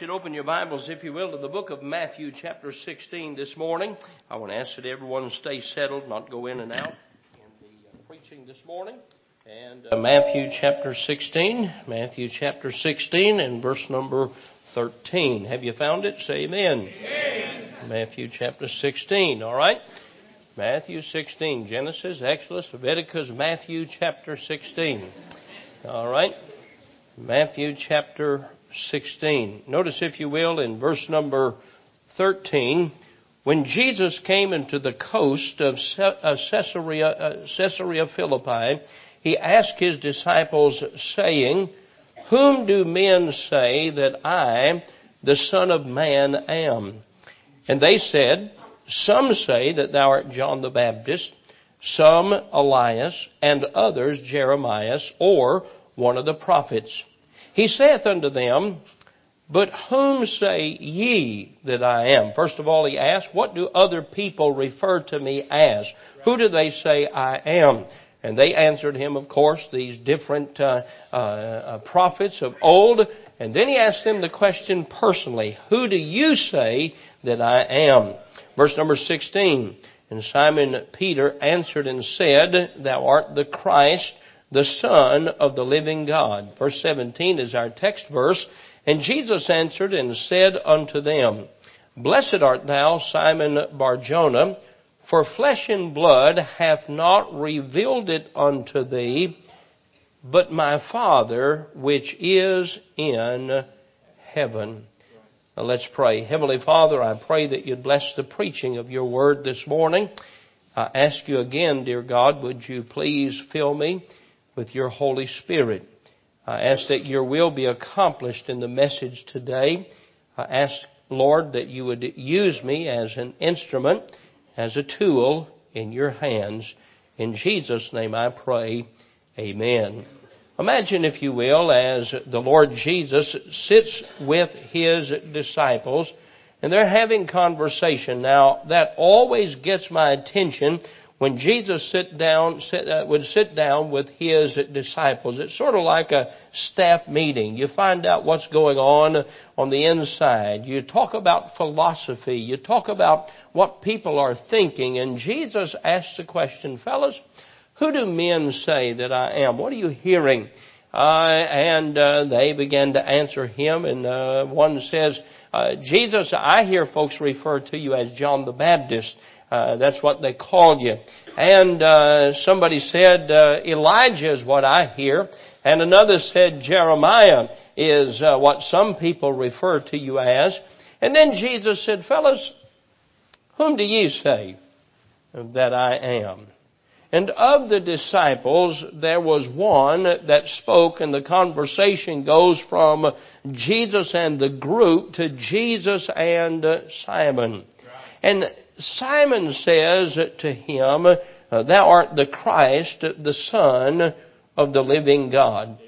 You to open your Bibles, if you will, to the book of Matthew, chapter 16 this morning. I want to ask that everyone stay settled, not go in and out in the uh, preaching this morning. And uh, Matthew chapter 16, Matthew chapter 16 and verse number 13. Have you found it? Say amen. amen. Matthew chapter 16, all right? Matthew 16, Genesis, Exodus, Leviticus, Matthew chapter 16. All right? Matthew chapter 16. Notice, if you will, in verse number 13, when Jesus came into the coast of uh, Caesarea, uh, Caesarea Philippi, he asked his disciples, saying, Whom do men say that I, the Son of Man, am? And they said, Some say that thou art John the Baptist, some Elias, and others Jeremiah, or one of the prophets. He saith unto them, But whom say ye that I am? First of all, he asked, What do other people refer to me as? Who do they say I am? And they answered him, of course, these different uh, uh, uh, prophets of old. And then he asked them the question personally, Who do you say that I am? Verse number 16. And Simon Peter answered and said, Thou art the Christ, the Son of the living God. Verse 17 is our text verse. And Jesus answered and said unto them, Blessed art thou, Simon Barjona, for flesh and blood hath not revealed it unto thee, but my Father which is in heaven. Now let's pray. Heavenly Father, I pray that you'd bless the preaching of your word this morning. I ask you again, dear God, would you please fill me with your Holy Spirit. I ask that your will be accomplished in the message today. I ask, Lord, that you would use me as an instrument, as a tool in your hands. In Jesus' name I pray. Amen. Imagine, if you will, as the Lord Jesus sits with his disciples and they're having conversation. Now, that always gets my attention when Jesus sit down, sit, uh, would sit down with his disciples, it's sort of like a staff meeting. You find out what's going on on the inside. You talk about philosophy. You talk about what people are thinking. And Jesus asks the question, fellas, who do men say that I am? What are you hearing? Uh, and uh, they began to answer him. And uh, one says, uh, Jesus, I hear folks refer to you as John the Baptist. Uh, that's what they called you. And uh, somebody said uh, Elijah is what I hear, and another said Jeremiah is uh, what some people refer to you as. And then Jesus said, "Fellas, whom do ye say that I am?" And of the disciples, there was one that spoke, and the conversation goes from Jesus and the group to Jesus and Simon. And Simon says to him, uh, Thou art the Christ, the Son of the living God.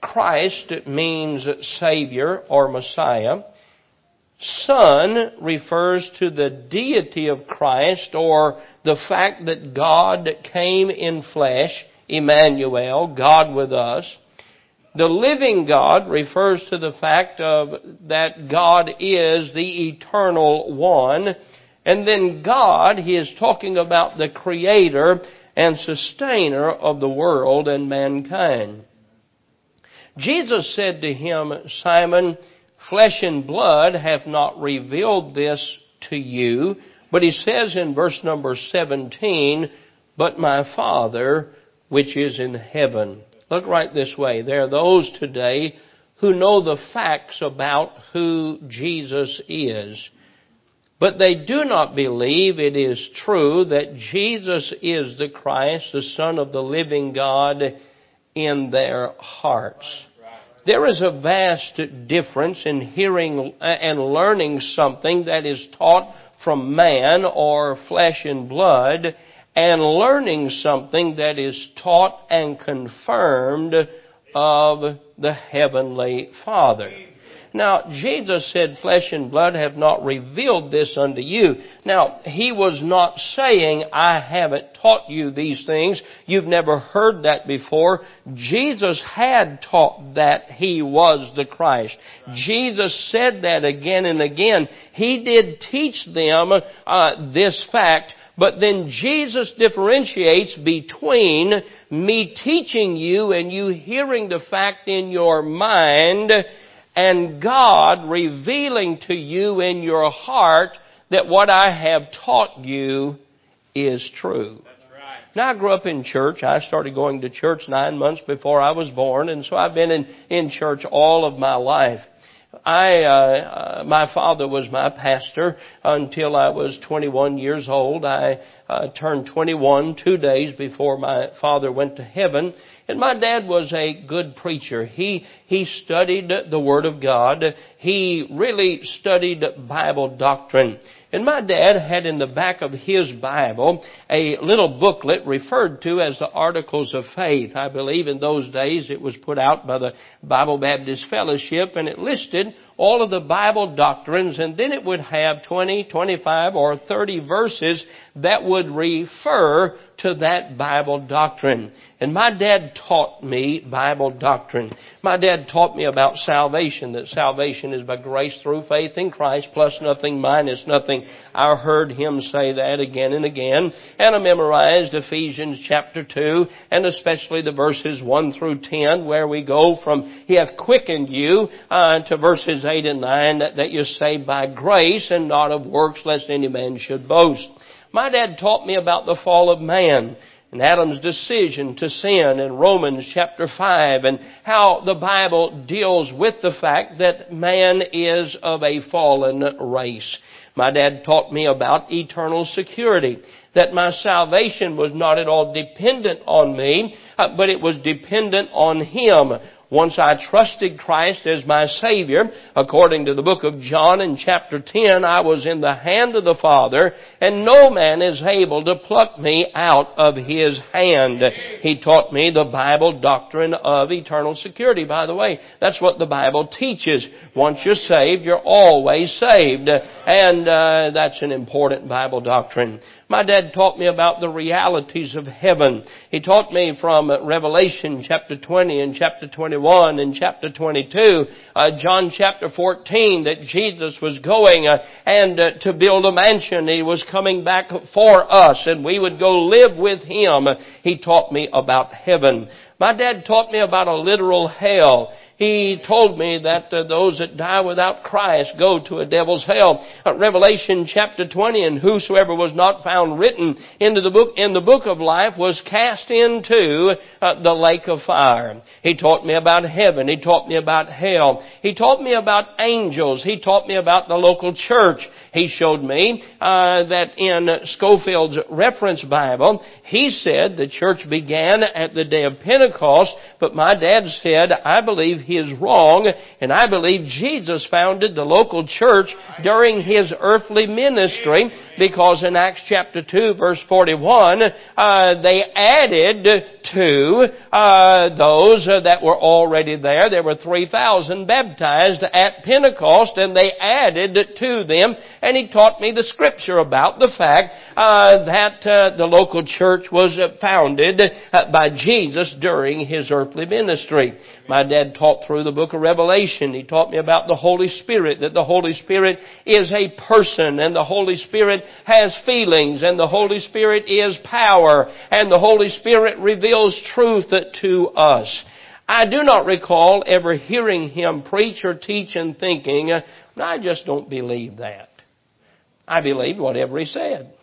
Christ means Savior or Messiah. Son refers to the deity of Christ or the fact that God came in flesh, Emmanuel, God with us. The living God refers to the fact of that God is the eternal one and then God, He is talking about the creator and sustainer of the world and mankind. Jesus said to him, Simon, flesh and blood have not revealed this to you, but he says in verse number 17, but my Father which is in heaven. Look right this way. There are those today who know the facts about who Jesus is. But they do not believe it is true that Jesus is the Christ, the Son of the living God, in their hearts. There is a vast difference in hearing uh, and learning something that is taught from man or flesh and blood and learning something that is taught and confirmed of the Heavenly Father. Now, Jesus said, flesh and blood have not revealed this unto you. Now, he was not saying, I haven't taught you these things. You've never heard that before. Jesus had taught that he was the Christ. Jesus said that again and again. He did teach them uh, this fact, but then Jesus differentiates between me teaching you and you hearing the fact in your mind and God revealing to you in your heart that what I have taught you is true. Now I grew up in church. I started going to church nine months before I was born, and so I've been in, in church all of my life. I, uh, uh, my father was my pastor until I was 21 years old. I uh, turned 21 two days before my father went to heaven. And my dad was a good preacher. He, he studied the Word of God. He really studied Bible doctrine. And my dad had in the back of his Bible a little booklet referred to as the Articles of Faith. I believe in those days it was put out by the Bible Baptist Fellowship and it listed all of the Bible doctrines and then it would have 20, 25 or 30 verses that would refer to that Bible doctrine. And my dad taught me Bible doctrine. My dad taught me about salvation, that salvation is by grace through faith in Christ, plus nothing minus nothing. I heard him say that again and again. And I memorized Ephesians chapter 2, and especially the verses 1 through 10, where we go from, He hath quickened you, uh, to verses 8 and 9, that, that you're saved by grace and not of works, lest any man should boast. My dad taught me about the fall of man and Adam's decision to sin in Romans chapter 5 and how the Bible deals with the fact that man is of a fallen race. My dad taught me about eternal security, that my salvation was not at all dependent on me, uh, but it was dependent on Him. Once I trusted Christ as my Savior, according to the book of John in chapter 10, I was in the hand of the Father, and no man is able to pluck me out of His hand. He taught me the Bible doctrine of eternal security. By the way, that's what the Bible teaches. Once you're saved, you're always saved. And uh, that's an important Bible doctrine. My dad taught me about the realities of heaven. He taught me from Revelation chapter 20 and chapter 21 and chapter 22, uh, John chapter 14, that Jesus was going uh, and uh, to build a mansion. He was coming back for us and we would go live with Him. He taught me about heaven. My dad taught me about a literal hell. He told me that uh, those that die without Christ go to a devil's hell. Uh, Revelation chapter 20, and whosoever was not found written into the book, in the book of life was cast into uh, the lake of fire. He taught me about heaven. He taught me about hell. He taught me about angels. He taught me about the local church. He showed me uh, that in Scofield's reference Bible, he said the church began at the day of Pentecost, but my dad said, I believe he is wrong, and I believe Jesus founded the local church during his earthly ministry, because in Acts chapter 2 verse 41, uh, they added to uh, those that were already there. There were 3,000 baptized at Pentecost, and they added to them, and he taught me the scripture about the fact uh, that uh, the local church was founded uh, by Jesus during his earthly ministry. My dad taught through the book of Revelation. He taught me about the Holy Spirit, that the Holy Spirit is a person, and the Holy Spirit has feelings, and the Holy Spirit is power, and the Holy Spirit reveals truth to us. I do not recall ever hearing him preach or teach and thinking, I just don't believe that. I believed whatever he said.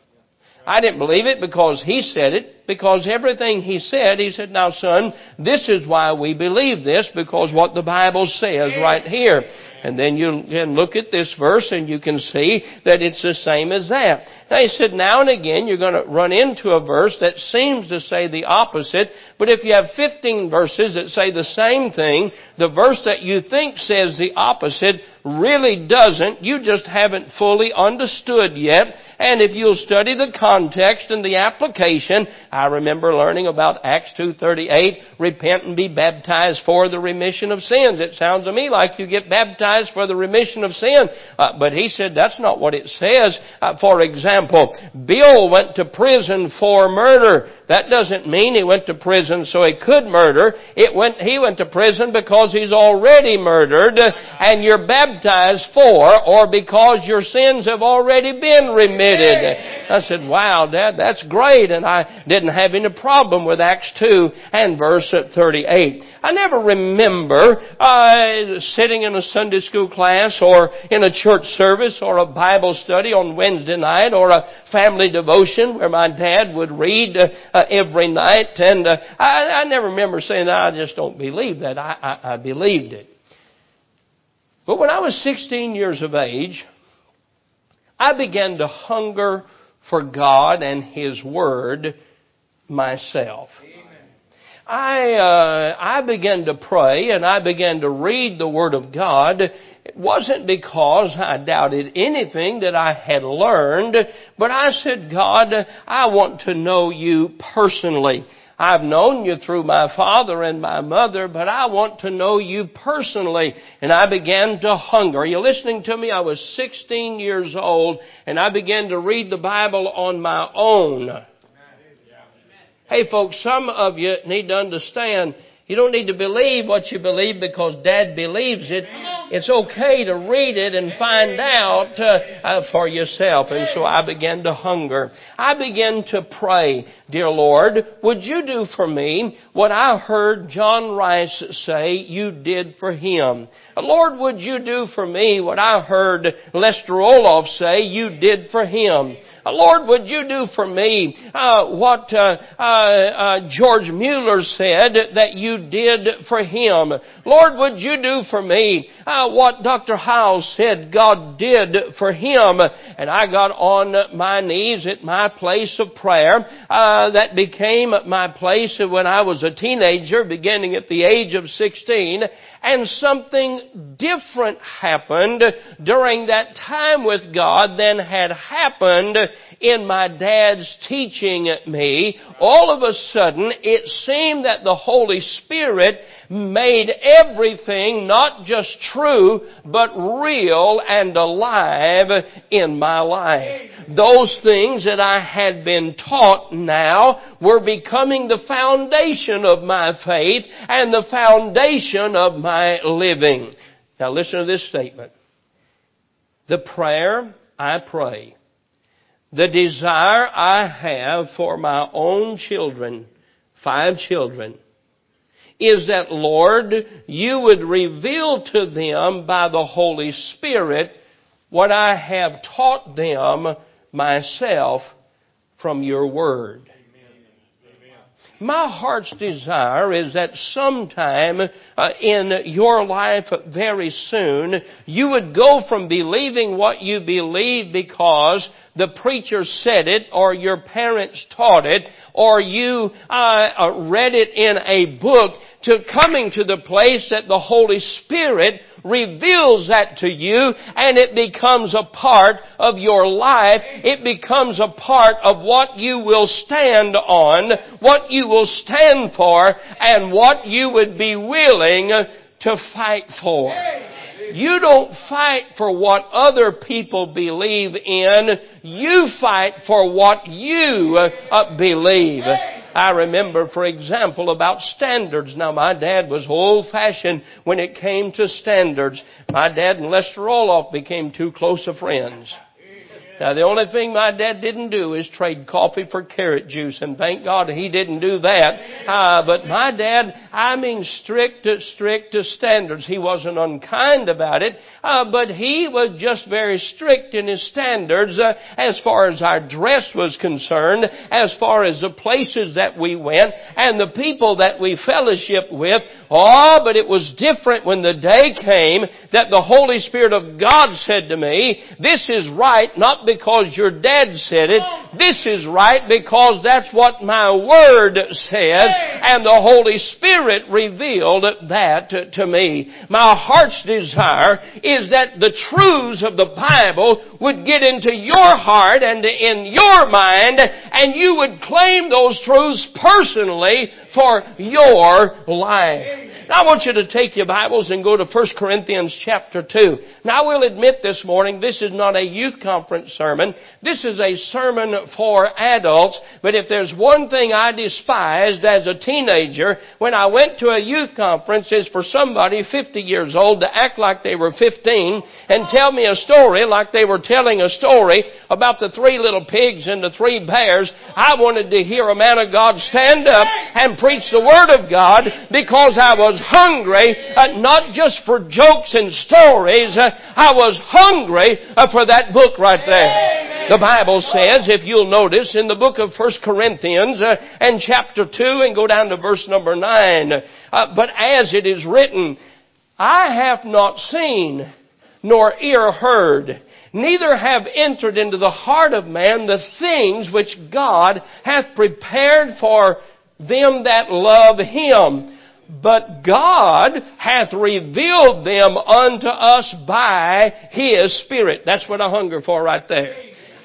I didn't believe it because he said it, because everything he said, he said, now son, this is why we believe this, because what the Bible says right here. And then you can look at this verse and you can see that it's the same as that. Now he said now and again you're going to run into a verse that seems to say the opposite, but if you have 15 verses that say the same thing, the verse that you think says the opposite really doesn't. You just haven't fully understood yet. And if you'll study the context and the application, I remember learning about Acts 2.38, repent and be baptized for the remission of sins. It sounds to me like you get baptized for the remission of sin. Uh, but he said that's not what it says. Uh, for example, Bill went to prison for murder. That doesn't mean he went to prison so he could murder. It went, he went to prison because he's already murdered and you're baptized for or because your sins have already been remitted. I said, wow, Dad, that's great. And I didn't have any problem with Acts 2 and verse 38. I never remember uh, sitting in a Sunday school class or in a church service or a Bible study on Wednesday night or a family devotion where my dad would read uh, uh, every night. And uh, I, I never remember saying, I just don't believe that. I, I, I believed it. But when I was 16 years of age, I began to hunger for God and His Word myself. I, uh, I began to pray and I began to read the Word of God. It wasn't because I doubted anything that I had learned, but I said, God, I want to know you personally. I've known you through my father and my mother, but I want to know you personally. And I began to hunger. Are you listening to me? I was 16 years old and I began to read the Bible on my own. Hey folks, some of you need to understand you don't need to believe what you believe because dad believes it. It's okay to read it and find out uh, uh, for yourself. And so I began to hunger. I began to pray, dear Lord, would you do for me what I heard John Rice say you did for him? Lord, would you do for me what I heard Lester Roloff say you did for him? Lord, would you do for me uh, what uh, uh, uh, George Mueller said that you did for him? Lord, would you do for me uh, what Dr. Hyles said God did for him? And I got on my knees at my place of prayer. that became my place when I was a teenager, beginning at the age of 16. And something different happened during that time with God than had happened in my dad's teaching me. All of a sudden, it seemed that the Holy Spirit made everything not just true, but real and alive in my life. Those things that I had been taught now were becoming the foundation of my faith and the foundation of my living. Now listen to this statement. The prayer I pray, the desire I have for my own children, five children, is that, Lord, you would reveal to them by the Holy Spirit what I have taught them myself from your word. My heart's desire is that sometime uh, in your life very soon, you would go from believing what you believe because the preacher said it, or your parents taught it, or you uh, uh read it in a book, to coming to the place that the Holy Spirit reveals that to you and it becomes a part of your life. It becomes a part of what you will stand on, what you will stand for, and what you would be willing to fight for. You don't fight for what other people believe in. You fight for what you uh, believe. I remember, for example, about standards. Now, my dad was old fashioned when it came to standards. My dad and Lester Roloff became too close of friends. Now the only thing my dad didn't do is trade coffee for carrot juice, and thank God he didn't do that. Uh, but my dad, I mean strict, strict to standards. He wasn't unkind about it, uh, but he was just very strict in his standards uh, as far as our dress was concerned, as far as the places that we went, and the people that we fellowship with. Oh, but it was different when the day came that the Holy Spirit of God said to me, "This is right, not because your dad said it. This is right because that's what my Word says and the Holy Spirit revealed that to me. My heart's desire is that the truths of the Bible would get into your heart and in your mind and you would claim those truths personally for your life. Now I want you to take your Bibles and go to 1 Corinthians chapter 2. Now I will admit this morning, this is not a youth conference sermon. This is a sermon for adults. But if there's one thing I despised as a teenager when I went to a youth conference is for somebody 50 years old to act like they were 15 and tell me a story like they were telling a story about the three little pigs and the three bears. I wanted to hear a man of God stand up and preach the Word of God because I was was hungry, uh, not just for jokes and stories. Uh, I was hungry uh, for that book right there. The Bible says, if you'll notice, in the book of 1 Corinthians uh, and chapter 2 and go down to verse number 9, uh, but as it is written, I have not seen nor ear heard, neither have entered into the heart of man the things which God hath prepared for them that love Him. But God hath revealed them unto us by His Spirit. That's what I hunger for right there.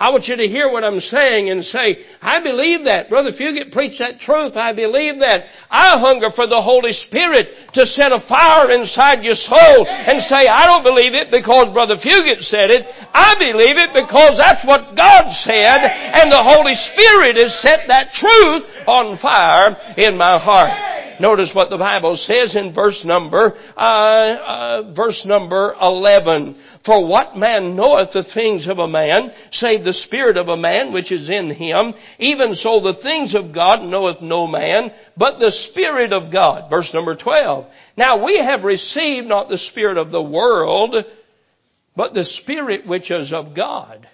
I want you to hear what I'm saying and say, I believe that. Brother Fugit preach that truth. I believe that. I hunger for the Holy Spirit to set a fire inside your soul and say, I don't believe it because Brother Fugit said it. I believe it because that's what God said and the Holy Spirit has set that truth on fire in my heart. Notice what the Bible says in verse number, uh, uh, verse number 11. For what man knoweth the things of a man, save the spirit of a man which is in him? Even so the things of God knoweth no man, but the Spirit of God. Verse number 12. Now we have received not the Spirit of the world, but the Spirit which is of God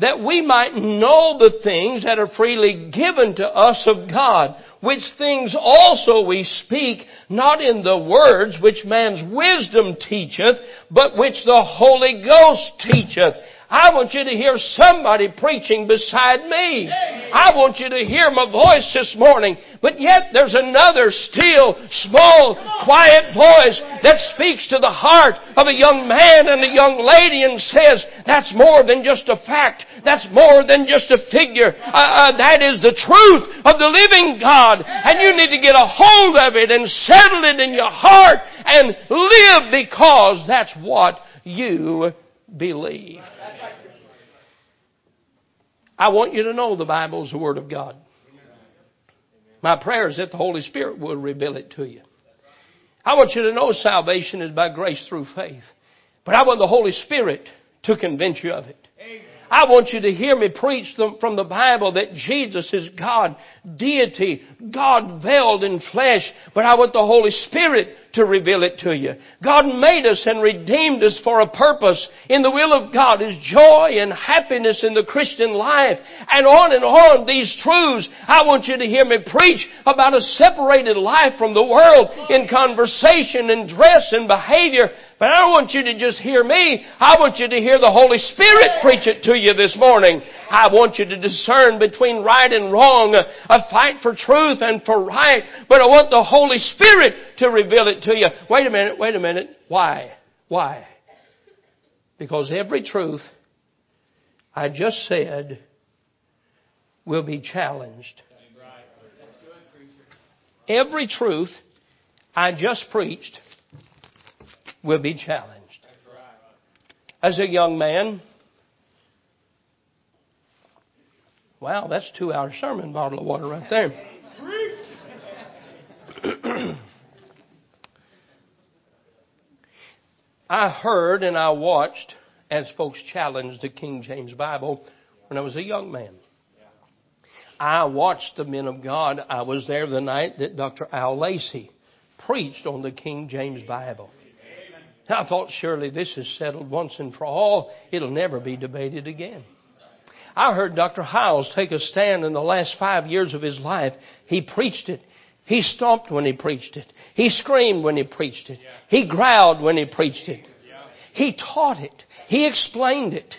that we might know the things that are freely given to us of God, which things also we speak, not in the words which man's wisdom teacheth, but which the Holy Ghost teacheth I want you to hear somebody preaching beside me. I want you to hear my voice this morning. But yet there's another still, small, quiet voice that speaks to the heart of a young man and a young lady and says, that's more than just a fact. That's more than just a figure. Uh, uh, that is the truth of the living God. And you need to get a hold of it and settle it in your heart and live because that's what you believe. I want you to know the Bible is the Word of God. My prayer is that the Holy Spirit will reveal it to you. I want you to know salvation is by grace through faith. But I want the Holy Spirit to convince you of it. I want you to hear me preach from the Bible that Jesus is God, deity, God veiled in flesh, but I want the Holy Spirit to reveal it to you. God made us and redeemed us for a purpose. In the will of God is joy and happiness in the Christian life. And on and on these truths. I want you to hear me preach about a separated life from the world in conversation and dress and behavior. But I don't want you to just hear me. I want you to hear the Holy Spirit preach it to you this morning. I want you to discern between right and wrong, a fight for truth and for right. But I want the Holy Spirit to reveal it to you. Wait a minute, wait a minute. Why? Why? Because every truth I just said will be challenged. Every truth I just preached will be challenged. As a young man, wow, that's two hour sermon bottle of water right there. I heard and I watched as folks challenged the King James Bible when I was a young man. I watched the men of God. I was there the night that Dr. Al Lacy preached on the King James Bible. I thought surely this is settled once and for all. It'll never be debated again. I heard Dr. Hyles take a stand in the last five years of his life. He preached it. He stomped when he preached it. He screamed when he preached it. He growled when he preached it. He taught it. He explained it.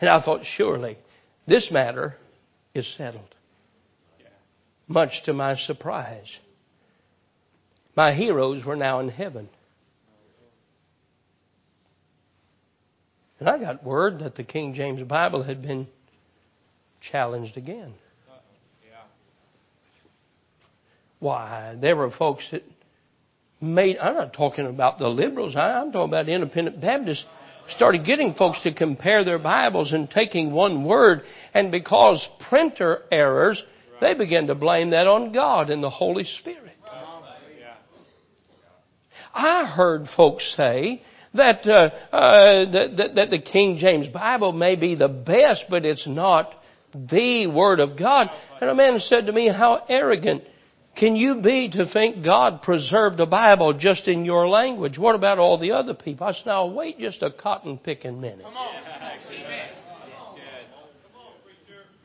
And I thought, surely this matter is settled. Much to my surprise, my heroes were now in heaven. And I got word that the King James Bible had been challenged again. Why, there were folks that made, I'm not talking about the liberals, I'm talking about independent Baptists, started getting folks to compare their Bibles and taking one word, and because printer errors, they began to blame that on God and the Holy Spirit. I heard folks say that, uh, uh, that, that the King James Bible may be the best, but it's not the Word of God. And a man said to me, how arrogant can you be to think God preserved a Bible just in your language? What about all the other people? I said, now wait just a cotton picking minute.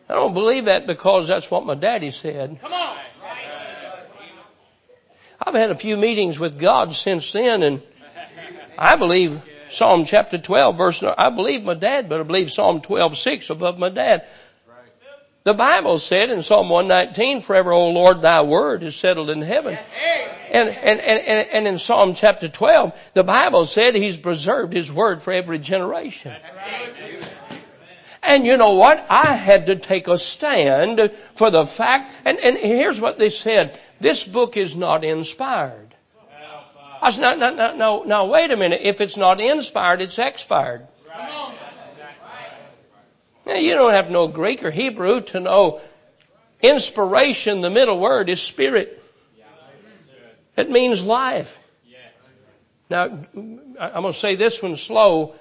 I don't believe that because that's what my daddy said. Come on. I've had a few meetings with God since then and I believe Psalm chapter 12 verse, I believe my dad, but I believe Psalm 12 6 above my dad. The Bible said in Psalm 119, forever, O Lord, thy word is settled in heaven. And, and, and, and in Psalm chapter 12, the Bible said he's preserved his word for every generation. And you know what? I had to take a stand for the fact, and, and here's what they said. This book is not inspired. I said, no, no, no, no, no, wait a minute. If it's not inspired, it's expired. Now, you don't have to know Greek or Hebrew to know inspiration, the middle word is spirit. It means life. Now, I'm going to say this one slow.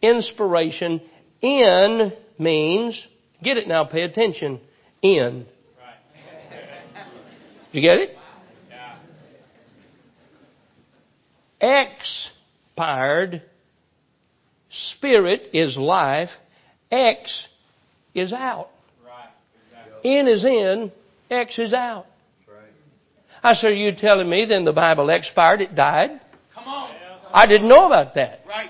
Inspiration. In means, get it now, pay attention. In. Did you get it? Expired. Spirit is life. X is out. N is in, X is out. I said, Are you telling me then the Bible expired, it died? Come on. I didn't know about that. Right.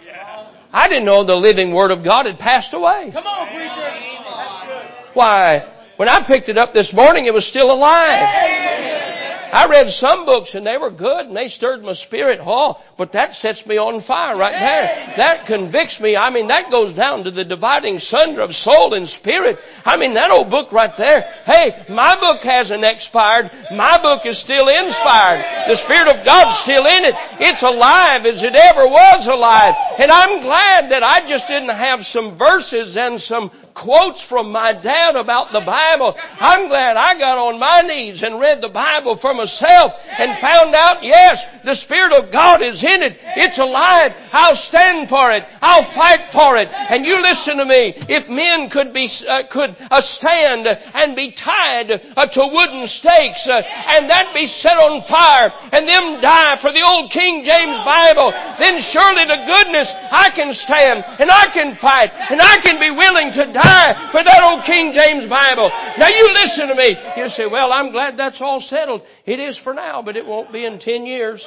I didn't know the living Word of God had passed away. Come on, preacher. Why, when I picked it up this morning, it was still alive. I read some books and they were good and they stirred my spirit. Oh, but that sets me on fire right there. That convicts me. I mean, that goes down to the dividing sunder of soul and spirit. I mean, that old book right there. Hey, my book hasn't expired. My book is still inspired. The Spirit of God's still in it. It's alive as it ever was alive. And I'm glad that I just didn't have some verses and some quotes from my dad about the Bible. I'm glad I got on my knees and read the Bible for myself and found out, yes, the Spirit of God is in it. It's alive. I'll stand for it. I'll fight for it. And you listen to me. If men could be, uh, could uh, stand and be tied uh, to wooden stakes uh, and that be set on fire and them die for the old King James Bible, then surely the goodness I can stand and I can fight and I can be willing to die for that old King James Bible. Now you listen to me. You say, well, I'm glad that's all settled. It is for now, but it won't be in ten years.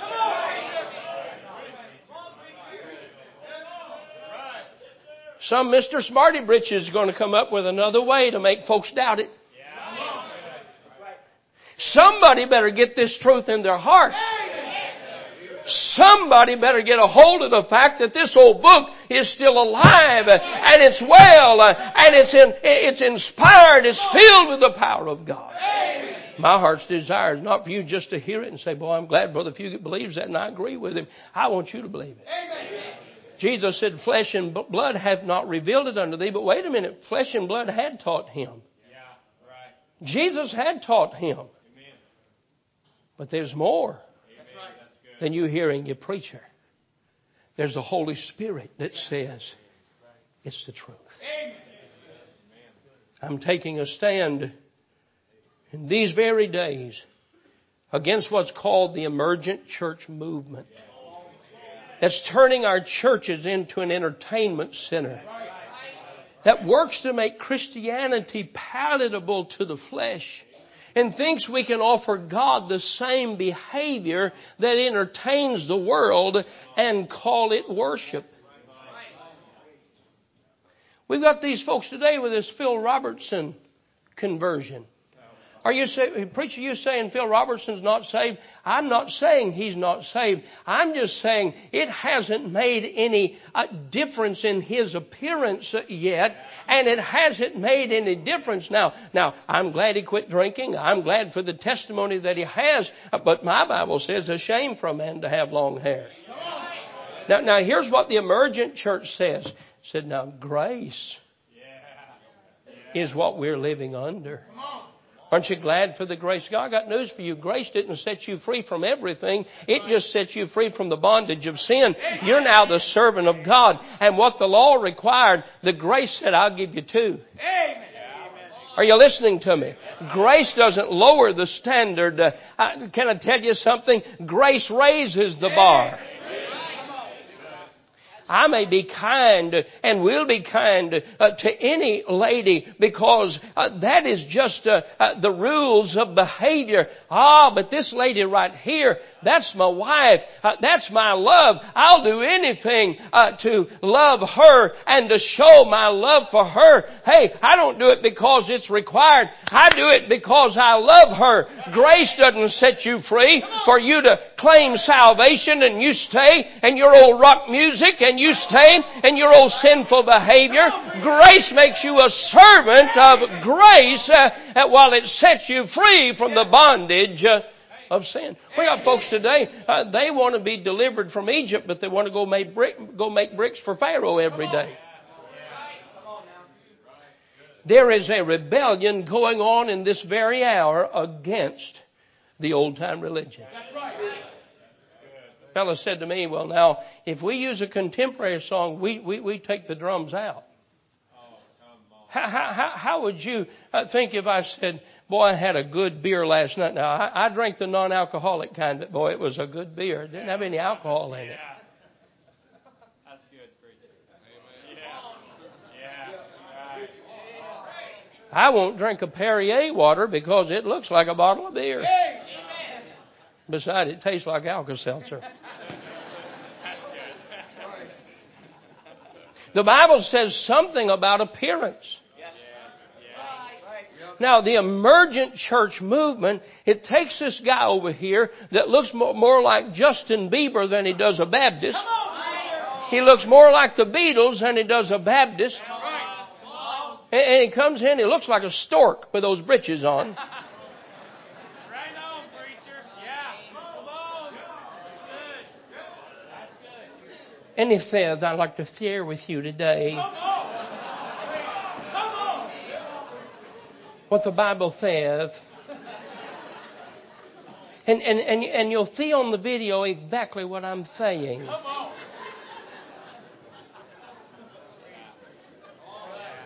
Some Mr. Smarty Britches is going to come up with another way to make folks doubt it. Somebody better get this truth in their heart. Somebody better get a hold of the fact that this old book is still alive and it's well and it's in, it's inspired, it's filled with the power of God. My heart's desire is not for you just to hear it and say, boy, I'm glad Brother Fugit believes that and I agree with him. I want you to believe it. Jesus said, flesh and blood have not revealed it unto thee. But wait a minute, flesh and blood had taught him. Jesus had taught him. But there's more than you hearing your preacher. There's the Holy Spirit that says it's the truth. I'm taking a stand in these very days against what's called the emergent church movement. That's turning our churches into an entertainment center. That works to make Christianity palatable to the flesh and thinks we can offer God the same behavior that entertains the world and call it worship. We've got these folks today with this Phil Robertson conversion. Are you say, preacher? You saying Phil Robertson's not saved? I'm not saying he's not saved. I'm just saying it hasn't made any uh, difference in his appearance yet, and it hasn't made any difference now. Now, I'm glad he quit drinking. I'm glad for the testimony that he has. Uh, but my Bible says, "A shame for a man to have long hair." Now, now here's what the emergent church says. It said, "Now grace is what we're living under." Aren't you glad for the grace? God got news for you. Grace didn't set you free from everything. It just sets you free from the bondage of sin. You're now the servant of God. And what the law required, the grace said, I'll give you two. Are you listening to me? Grace doesn't lower the standard. Uh, can I tell you something? Grace raises the bar. I may be kind and will be kind uh, to any lady because uh, that is just uh, uh, the rules of behavior. Ah, but this lady right here, that's my wife. Uh, that's my love. I'll do anything uh, to love her and to show my love for her. Hey, I don't do it because it's required. I do it because I love her. Grace doesn't set you free for you to claim salvation and you stay and your old rock music and you stay in your old sinful behavior. Grace makes you a servant of grace uh, while it sets you free from the bondage uh, of sin. We got folks today, uh, they want to be delivered from Egypt, but they want to go make, brick, go make bricks for Pharaoh every day. There is a rebellion going on in this very hour against the old time religion. That's right fellow said to me, Well, now, if we use a contemporary song, we, we, we take the drums out. How, how, how would you uh, think if I said, Boy, I had a good beer last night? Now, I, I drank the non alcoholic kind, but boy, it was a good beer. It didn't have any alcohol in it. that's good. I won't drink a Perrier water because it looks like a bottle of beer. Besides, it tastes like Alka Seltzer. The Bible says something about appearance. Now, the emergent church movement, it takes this guy over here that looks more like Justin Bieber than he does a Baptist. He looks more like the Beatles than he does a Baptist. And he comes in, he looks like a stork with those breeches on. And he says, I'd like to share with you today what the Bible says. And, and, and, and you'll see on the video exactly what I'm saying.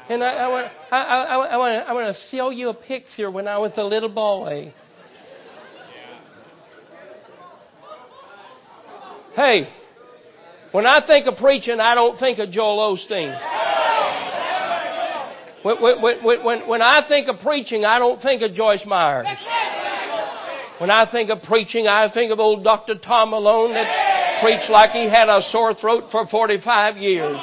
And I, I, want, I, I, I, want to, I want to show you a picture when I was a little boy. Hey, when I think of preaching, I don't think of Joel Osteen. When, when, when, when, I think of preaching, I don't think of Joyce Myers. When I think of preaching, I think of old Dr. Tom Malone that's preached like he had a sore throat for 45 years.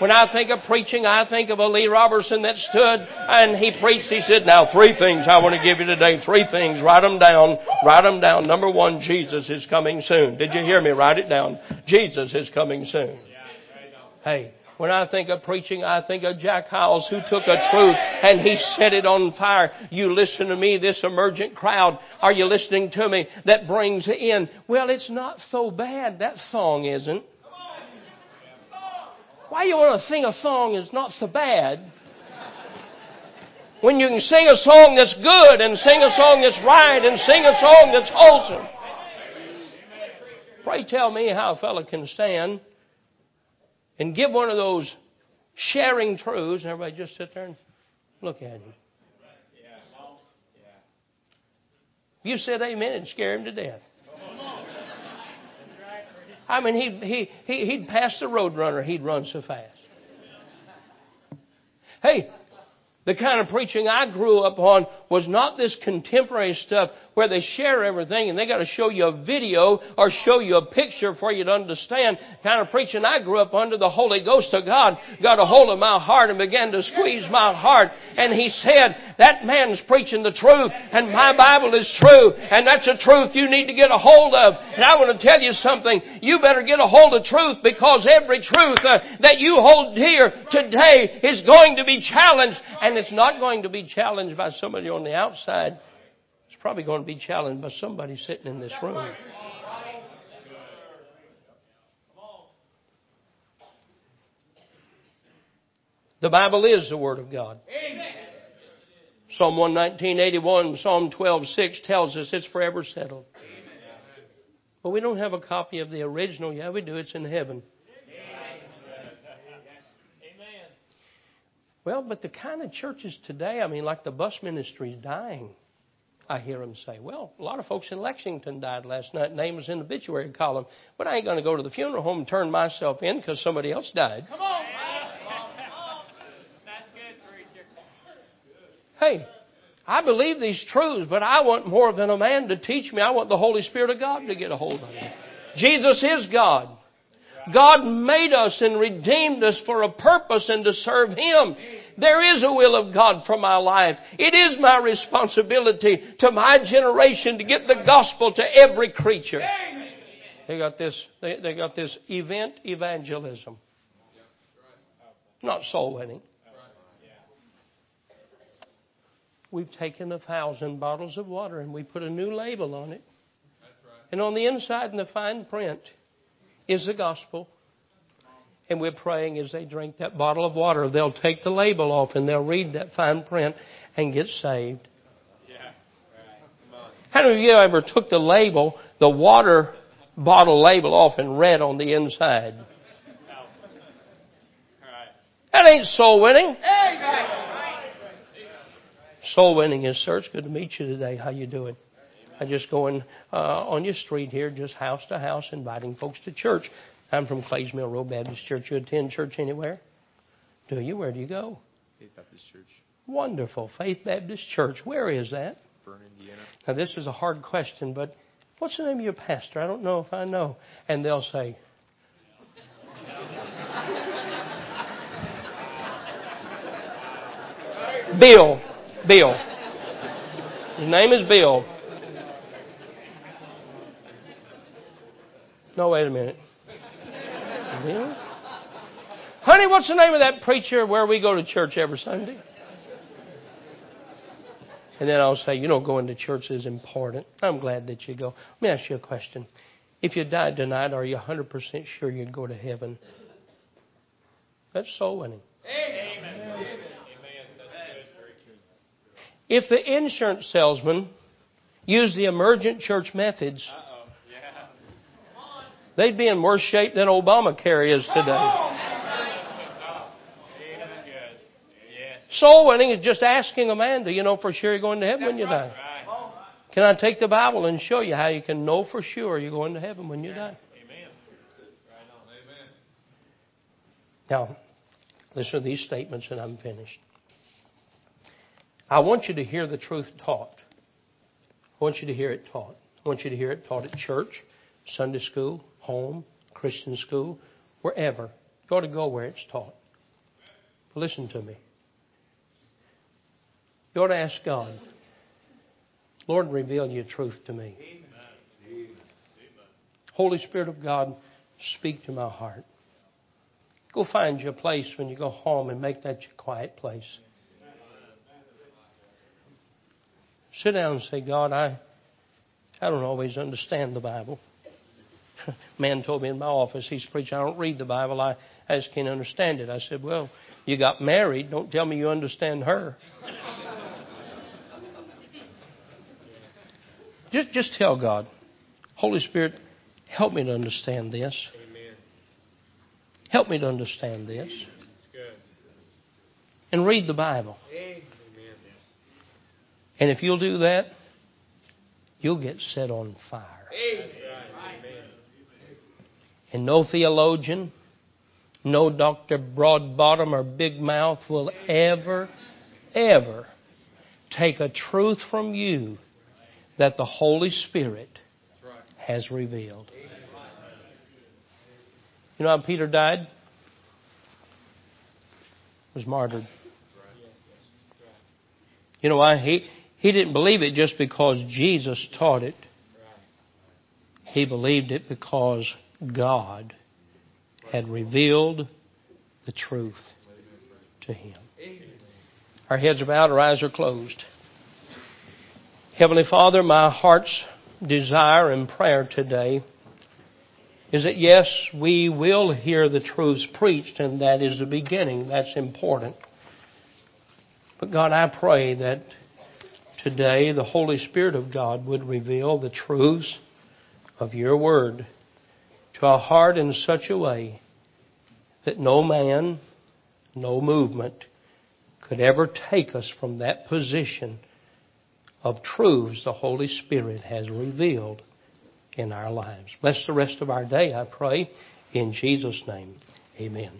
When I think of preaching, I think of a Lee Roberson that stood and he preached. He said, now three things I want to give you today. Three things. Write them down. Write them down. Number one, Jesus is coming soon. Did you hear me? Write it down. Jesus is coming soon. Hey, when I think of preaching, I think of Jack Hyles who took a truth and he set it on fire. You listen to me, this emergent crowd. Are you listening to me? That brings in, well, it's not so bad. That song isn't. Why you want to sing a song that's not so bad? When you can sing a song that's good and sing a song that's right and sing a song that's wholesome. Pray tell me how a fellow can stand and give one of those sharing truths and everybody just sit there and look at him. You said amen and scare him to death. I mean, he'd, he, he, he'd pass the road runner, he'd run so fast. Hey, the kind of preaching I grew up on was not this contemporary stuff where they share everything and they got to show you a video or show you a picture for you to understand kind of preaching. I grew up under the Holy Ghost of God got a hold of my heart and began to squeeze my heart. And he said that man's preaching the truth and my Bible is true and that's a truth you need to get a hold of. And I want to tell you something. You better get a hold of truth because every truth uh, that you hold dear today is going to be challenged and it's not going to be challenged by somebody on the outside. It's probably going to be challenged by somebody sitting in this room. The Bible is the Word of God. Amen. Psalm 119, Psalm 12, 6 tells us it's forever settled. But we don't have a copy of the original. Yeah, we do. It's in heaven. Well, but the kind of churches today, I mean, like the bus ministry is dying. I hear them say, well, a lot of folks in Lexington died last night. Name was in the obituary column. But I ain't going to go to the funeral home and turn myself in because somebody else died. Come on. That's good, preacher. Hey, I believe these truths, but I want more than a man to teach me. I want the Holy Spirit of God to get a hold of me. Jesus is God. God made us and redeemed us for a purpose and to serve Him. There is a will of God for my life. It is my responsibility to my generation to get the gospel to every creature. They got this, they, they got this event evangelism. Not soul winning. We've taken a thousand bottles of water and we put a new label on it. And on the inside in the fine print, is the gospel. And we're praying as they drink that bottle of water, they'll take the label off and they'll read that fine print and get saved. How many of you ever took the label, the water bottle label off and read on the inside? That ain't soul winning. Soul winning is, sir. It's good to meet you today. How you doing? I just going uh, on your street here, just house to house, inviting folks to church. I'm from Clays Mill Road Baptist Church. You attend church anywhere? Do you? Where do you go? Faith Baptist Church. Wonderful. Faith Baptist Church. Where is that? Berne, Indiana. Now, this is a hard question, but what's the name of your pastor? I don't know if I know. And they'll say, Bill. Bill. His name is Bill. No, wait a minute. Really? Honey, what's the name of that preacher where we go to church every Sunday? And then I'll say, you know, going to church is important. I'm glad that you go. Let me ask you a question. If you died tonight, are you 100% sure you'd go to heaven? That's soul winning. Amen. Amen. If the insurance salesman used the emergent church methods, they'd be in worse shape than Obamacare is today. Soul winning is just asking a man, do you know for sure you're going to heaven when you die? Can I take the Bible and show you how you can know for sure you're going to heaven when you die? Amen. Now, listen to these statements and I'm finished. I want you to hear the truth taught. I want you to hear it taught. I want you to hear it taught at church, Sunday school, home, Christian school, wherever. You ought to go where it's taught. But listen to me. You ought to ask God, Lord, reveal your truth to me. Holy Spirit of God, speak to my heart. Go find your place when you go home and make that your quiet place. Sit down and say, God, I, I don't always understand the Bible. man told me in my office, he's preaching, I don't read the Bible, I, I just can't understand it. I said, Well, you got married, don't tell me you understand her. just just tell God, Holy Spirit, help me to understand this. Amen. Help me to understand this. good. And read the Bible. Amen. And if you'll do that, you'll get set on fire. Amen. And no theologian, no Dr. Broadbottom or Big Mouth will ever, ever take a truth from you that the Holy Spirit has revealed. You know how Peter died? Was martyred. You know why? He, he didn't believe it just because Jesus taught it. He believed it because God had revealed the truth to him. Our heads are bowed, our eyes are closed. Heavenly Father, my heart's desire and prayer today is that yes, we will hear the truths preached, and that is the beginning. That's important. But God, I pray that today the Holy Spirit of God would reveal the truths of your word to our heart in such a way that no man, no movement could ever take us from that position of truths the Holy Spirit has revealed in our lives. Bless the rest of our day, I pray, in Jesus' name. Amen.